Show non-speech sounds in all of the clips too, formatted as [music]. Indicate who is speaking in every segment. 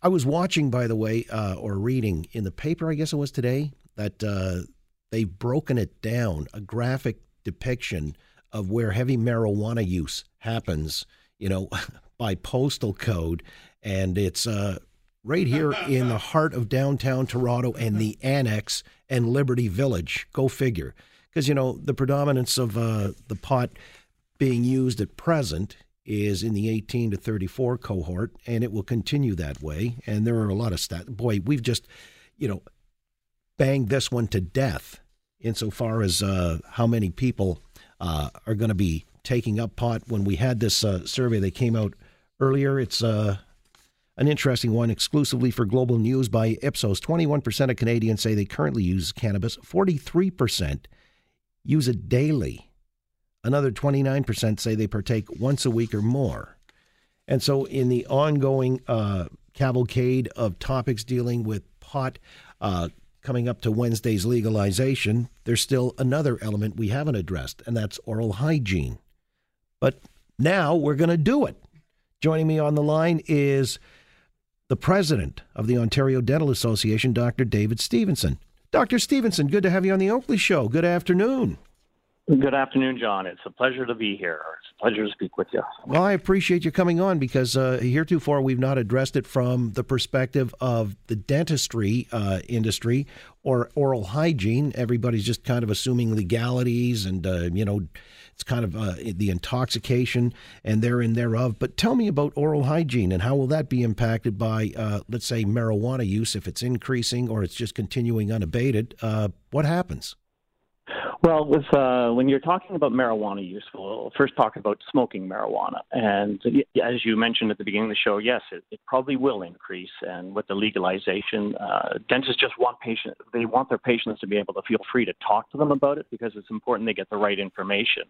Speaker 1: I was watching, by the way, uh, or reading in the paper, I guess it was today, that uh, they've broken it down, a graphic depiction of where heavy marijuana use happens, you know, [laughs] by postal code. And it's uh, right here in the [laughs] heart of downtown Toronto and the annex and Liberty Village. Go figure. Because, you know, the predominance of uh, the pot being used at present is in the 18 to 34 cohort, and it will continue that way. And there are a lot of stats. Boy, we've just, you know, banged this one to death insofar as uh, how many people uh, are going to be taking up pot. When we had this uh, survey that came out earlier, it's uh, an interesting one exclusively for Global News by Ipsos. 21% of Canadians say they currently use cannabis, 43% use it daily. Another 29% say they partake once a week or more. And so, in the ongoing uh, cavalcade of topics dealing with pot uh, coming up to Wednesday's legalization, there's still another element we haven't addressed, and that's oral hygiene. But now we're going to do it. Joining me on the line is the president of the Ontario Dental Association, Dr. David Stevenson. Dr. Stevenson, good to have you on the Oakley Show. Good afternoon.
Speaker 2: Good afternoon, John. It's a pleasure to be here. It's a pleasure to speak with you.
Speaker 1: Well, I appreciate you coming on because uh, heretofore we've not addressed it from the perspective of the dentistry uh, industry or oral hygiene. Everybody's just kind of assuming legalities and, uh, you know, it's kind of uh, the intoxication and therein thereof. But tell me about oral hygiene and how will that be impacted by, uh, let's say, marijuana use if it's increasing or it's just continuing unabated? Uh, what happens?
Speaker 2: Well, with uh, when you're talking about marijuana use, we'll first talk about smoking marijuana. And as you mentioned at the beginning of the show, yes, it, it probably will increase. And with the legalization, uh, dentists just want patient they want their patients to be able to feel free to talk to them about it because it's important they get the right information.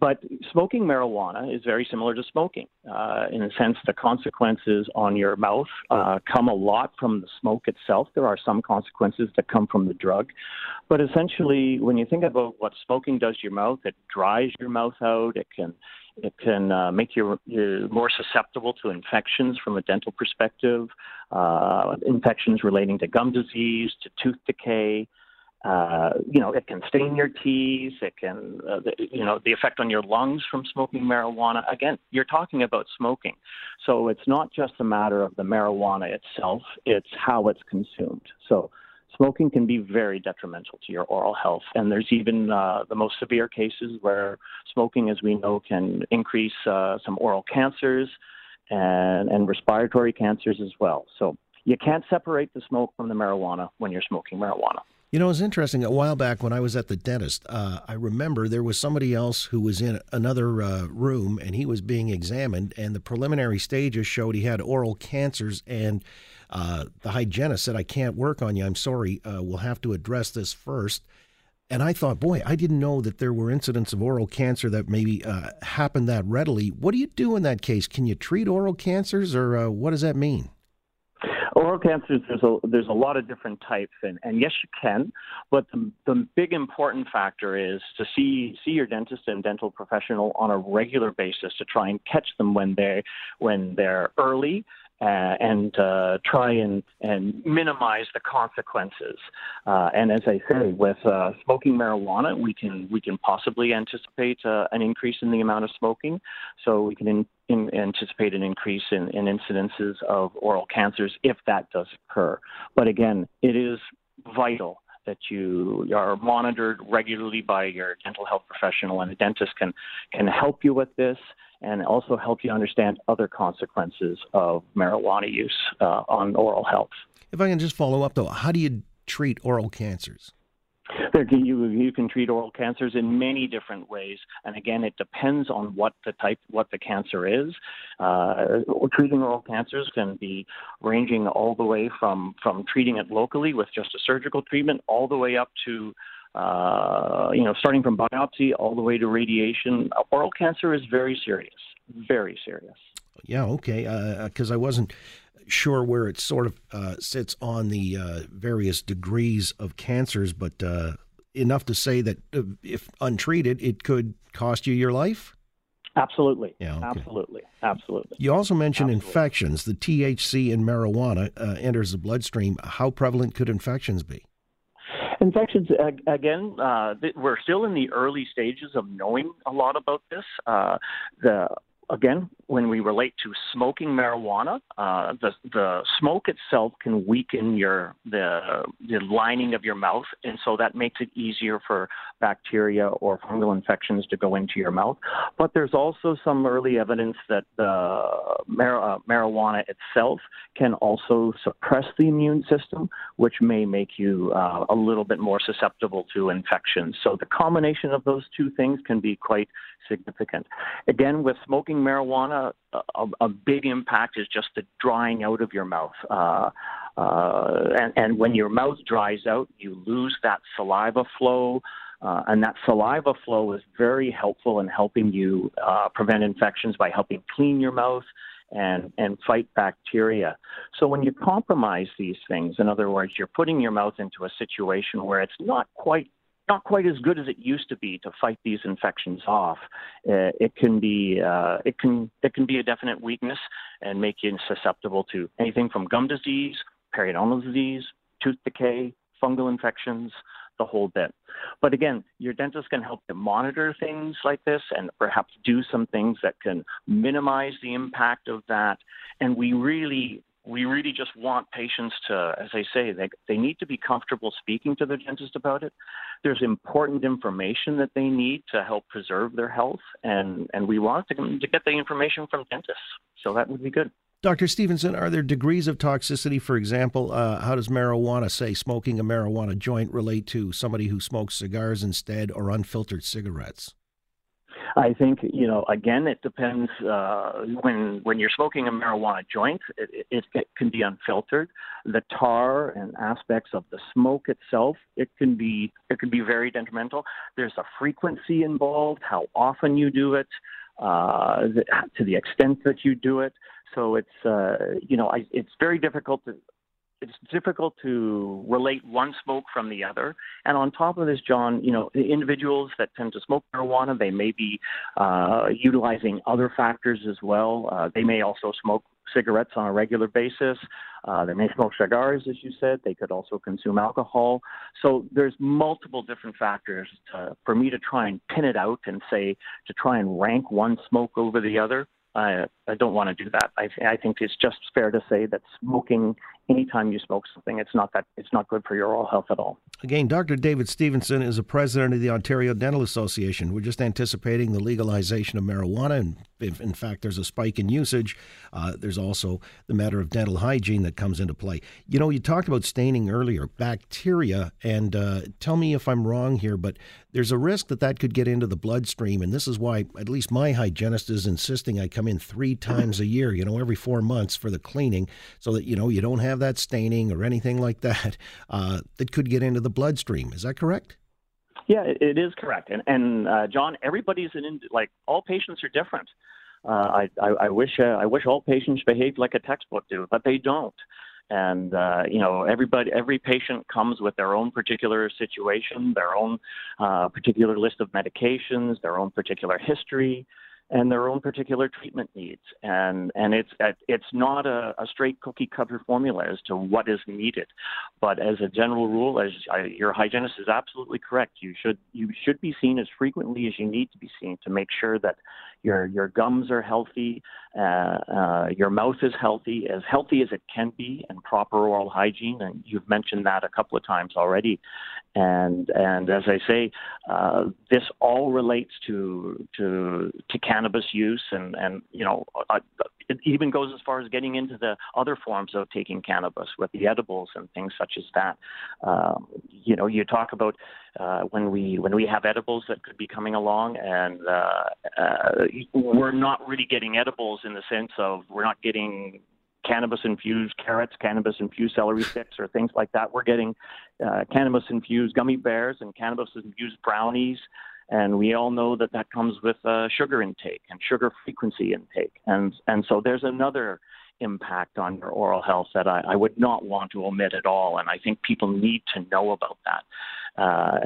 Speaker 2: But smoking marijuana is very similar to smoking uh, in a sense the consequences on your mouth uh, come a lot from the smoke itself. There are some consequences that come from the drug, but essentially, when you think about what smoking does to your mouth. It dries your mouth out. It can it can uh, make you, more susceptible to infections from a dental perspective, uh, infections relating to gum disease, to tooth decay. Uh, you know, it can stain your teeth. It can, uh, you know, the effect on your lungs from smoking marijuana. Again, you're talking about smoking. So it's not just a matter of the marijuana itself, it's how it's consumed. So smoking can be very detrimental to your oral health. And there's even uh, the most severe cases where smoking, as we know, can increase uh, some oral cancers and, and respiratory cancers as well. So you can't separate the smoke from the marijuana when you're smoking marijuana.
Speaker 1: You know, it's interesting. A while back when I was at the dentist, uh, I remember there was somebody else who was in another uh, room and he was being examined, and the preliminary stages showed he had oral cancers and uh, the hygienist said, I can't work on you. I'm sorry. Uh, we'll have to address this first. And I thought, boy, I didn't know that there were incidents of oral cancer that maybe uh, happened that readily. What do you do in that case? Can you treat oral cancers, or uh, what does that mean?
Speaker 2: Oral cancers, there's a there's a lot of different types, and, and yes, you can. But the, the big important factor is to see see your dentist and dental professional on a regular basis to try and catch them when they when they're early uh, and uh, try and, and minimize the consequences. Uh, and as I say, with uh, smoking marijuana, we can we can possibly anticipate uh, an increase in the amount of smoking. So we can in, in, anticipate an increase in, in incidences of oral cancers if that does occur. But again, it is vital that you are monitored regularly by your dental health professional, and a dentist can can help you with this and also help you understand other consequences of marijuana use uh, on oral health.
Speaker 1: If I can just follow up though, how do you treat oral cancers?
Speaker 2: You you can treat oral cancers in many different ways, and again, it depends on what the type, what the cancer is. Uh, treating oral cancers can be ranging all the way from from treating it locally with just a surgical treatment, all the way up to uh, you know, starting from biopsy all the way to radiation. Oral cancer is very serious, very serious.
Speaker 1: Yeah, okay, because uh, I wasn't sure where it sort of uh, sits on the uh, various degrees of cancers, but uh, enough to say that uh, if untreated, it could cost you your life.
Speaker 2: Absolutely. Yeah, okay. Absolutely. Absolutely.
Speaker 1: You also mentioned Absolutely. infections. The THC in marijuana uh, enters the bloodstream. How prevalent could infections be?
Speaker 2: Infections, again, uh, we're still in the early stages of knowing a lot about this. Uh, the again, when we relate to smoking marijuana, uh, the the smoke itself can weaken your the the lining of your mouth, and so that makes it easier for bacteria or fungal infections to go into your mouth. But there's also some early evidence that the mar- uh, marijuana itself can also suppress the immune system, which may make you uh, a little bit more susceptible to infections. So the combination of those two things can be quite significant. Again, with smoking marijuana, a, a big impact is just the drying out of your mouth. Uh, uh, and, and when your mouth dries out, you lose that saliva flow. Uh, and that saliva flow is very helpful in helping you uh, prevent infections by helping clean your mouth and, and fight bacteria. So when you compromise these things, in other words, you're putting your mouth into a situation where it's not quite not quite as good as it used to be to fight these infections off. Uh, it can be uh, it can it can be a definite weakness and make you susceptible to anything from gum disease, periodontal disease, tooth decay, fungal infections, the whole bit. But again, your dentist can help to monitor things like this and perhaps do some things that can minimize the impact of that. And we really we really just want patients to, as I say, they, they need to be comfortable speaking to their dentist about it. There's important information that they need to help preserve their health, and, and we want to, to get the information from dentists. So that would be good.
Speaker 1: Dr. Stevenson, are there degrees of toxicity? For example, uh, how does marijuana, say, smoking a marijuana joint relate to somebody who smokes cigars instead or unfiltered cigarettes?
Speaker 2: I think you know. Again, it depends. Uh, when when you're smoking a marijuana joint, it, it, it can be unfiltered. The tar and aspects of the smoke itself, it can be it can be very detrimental. There's a frequency involved, how often you do it, uh, to the extent that you do it. So it's uh, you know I, it's very difficult to it's difficult to relate one smoke from the other. And on top of this, John, you know, individuals that tend to smoke marijuana, they may be uh, utilizing other factors as well. Uh, they may also smoke cigarettes on a regular basis. Uh, they may smoke cigars, as you said. They could also consume alcohol. So there's multiple different factors to, for me to try and pin it out and say to try and rank one smoke over the other. I, I don't want to do that. I, I think it's just fair to say that smoking, anytime you smoke something, it's not that it's not good for your oral health at all.
Speaker 1: Again, Dr. David Stevenson is a president of the Ontario Dental Association. We're just anticipating the legalization of marijuana, and if in fact there's a spike in usage, uh, there's also the matter of dental hygiene that comes into play. You know, you talked about staining earlier, bacteria, and uh, tell me if I'm wrong here, but there's a risk that that could get into the bloodstream, and this is why at least my hygienist is insisting I come in three times a year, you know, every four months for the cleaning, so that you know you don't have that staining or anything like that [laughs] uh, that could get into the bloodstream. Is that correct?
Speaker 2: Yeah, it is correct. And and uh, John, everybody's an like all patients are different. Uh, I, I, I wish uh, I wish all patients behaved like a textbook do, but they don't. And uh, you know, everybody, every patient comes with their own particular situation, their own uh, particular list of medications, their own particular history and their own particular treatment needs. And and it's it's not a, a straight cookie cutter formula as to what is needed. But as a general rule, as I, your hygienist is absolutely correct, you should you should be seen as frequently as you need to be seen to make sure that your your gums are healthy, uh, uh, your mouth is healthy, as healthy as it can be, and proper oral hygiene. And you've mentioned that a couple of times already. And and as I say, uh, this all relates to to to cannabis use, and and you know uh, it even goes as far as getting into the other forms of taking cannabis with the edibles and things such as that. Um, you know, you talk about uh, when we when we have edibles that could be coming along, and uh, uh, we're not really getting edibles in the sense of we're not getting cannabis infused carrots, cannabis infused celery sticks, or things like that. We're getting uh, cannabis infused gummy bears and cannabis infused brownies. And we all know that that comes with uh, sugar intake and sugar frequency intake. And, and so there's another impact on your oral health that I, I would not want to omit at all. And I think people need to know about that. Uh,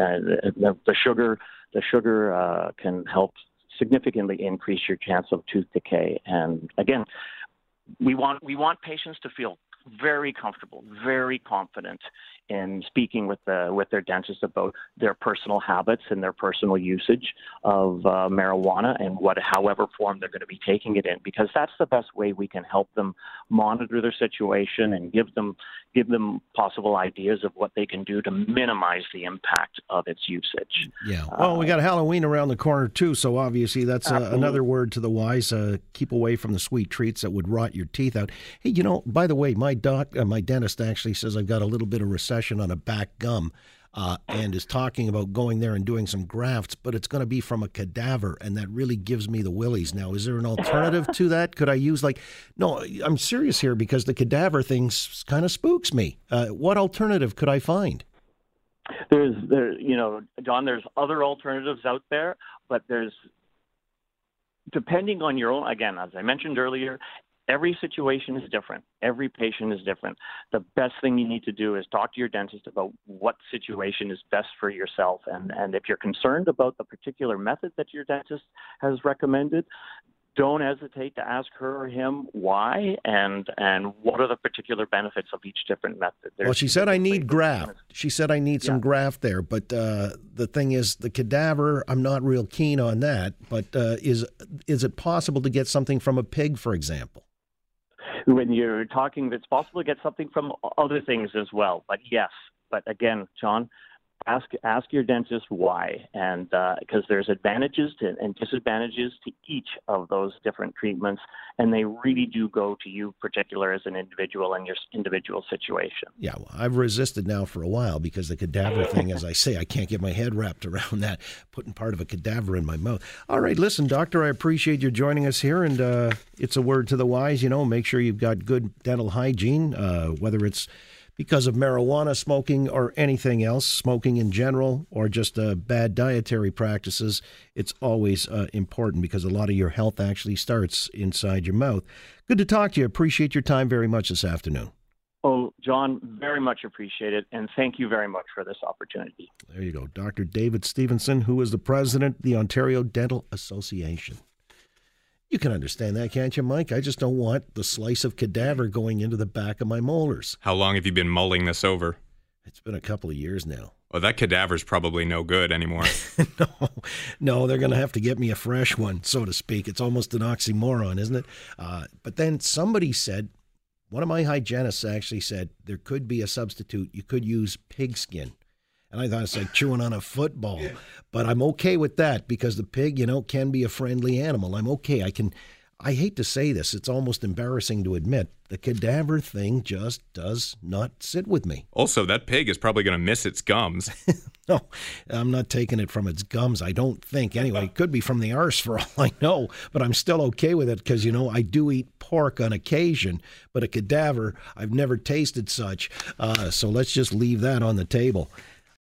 Speaker 2: the, the sugar, the sugar uh, can help significantly increase your chance of tooth decay. And again, we want we want patients to feel very comfortable, very confident in speaking with the with their dentist about their personal habits and their personal usage of uh, marijuana and what however form they're going to be taking it in because that's the best way we can help them monitor their situation and give them give them possible ideas of what they can do to minimize the impact of its usage.
Speaker 1: Yeah. Well, uh, we got Halloween around the corner too, so obviously that's uh, another word to the wise. Uh, keep away from the sweet treats that would rot your teeth out. Hey, you know, by the way, my doc, uh, my dentist actually says I've got a little bit of recession on a back gum. Uh, and is talking about going there and doing some grafts, but it's going to be from a cadaver, and that really gives me the willies. Now, is there an alternative to that? Could I use like? No, I'm serious here because the cadaver thing kind of spooks me. Uh, what alternative could I find?
Speaker 2: There's there, you know, John. There's other alternatives out there, but there's depending on your own. Again, as I mentioned earlier, every situation is different. Every patient is different. The best thing you need to do is talk to your dentist about what situation is best for yourself. And, and if you're concerned about the particular method that your dentist has recommended, don't hesitate to ask her or him why and and what are the particular benefits of each different method.
Speaker 1: There's well, she said I need graft. She said I need some yeah. graft there, but uh, the thing is, the cadaver. I'm not real keen on that. But uh, is is it possible to get something from a pig, for example?
Speaker 2: When you're talking, it's possible to get something from other things as well. But yes, but again, John, ask ask your dentist why, and because uh, there's advantages to, and disadvantages to each of those different treatments, and they really do go to you particular as an individual and your individual situation.
Speaker 1: Yeah, well, I've resisted now for a while because the cadaver [laughs] thing, as I say, I can't get my head wrapped around that, putting part of a cadaver in my mouth. All right, listen, doctor, I appreciate you joining us here, and uh, it's a word to the wise. You know, make sure you've got good dental hygiene, uh, whether it's because of marijuana smoking or anything else, smoking in general, or just uh, bad dietary practices, it's always uh, important because a lot of your health actually starts inside your mouth. Good to talk to you. Appreciate your time very much this afternoon.
Speaker 2: Oh, John, very much appreciate it. and thank you very much for this opportunity.
Speaker 1: There you go. Dr. David Stevenson, who is the president of the Ontario Dental Association. You can understand that, can't you, Mike? I just don't want the slice of cadaver going into the back of my molars.
Speaker 3: How long have you been mulling this over?
Speaker 1: It's been a couple of years now.
Speaker 3: Well, that cadaver's probably no good anymore. [laughs]
Speaker 1: no, no, they're going to have to get me a fresh one, so to speak. It's almost an oxymoron, isn't it? Uh, but then somebody said, one of my hygienists actually said there could be a substitute. You could use pigskin. And I thought it's like chewing on a football. Yeah. But I'm okay with that because the pig, you know, can be a friendly animal. I'm okay. I can I hate to say this, it's almost embarrassing to admit. The cadaver thing just does not sit with me.
Speaker 3: Also, that pig is probably going to miss its gums. [laughs]
Speaker 1: no, I'm not taking it from its gums, I don't think. Anyway, it could be from the arse for all I know, but I'm still okay with it because, you know, I do eat pork on occasion, but a cadaver, I've never tasted such. Uh, so let's just leave that on the table.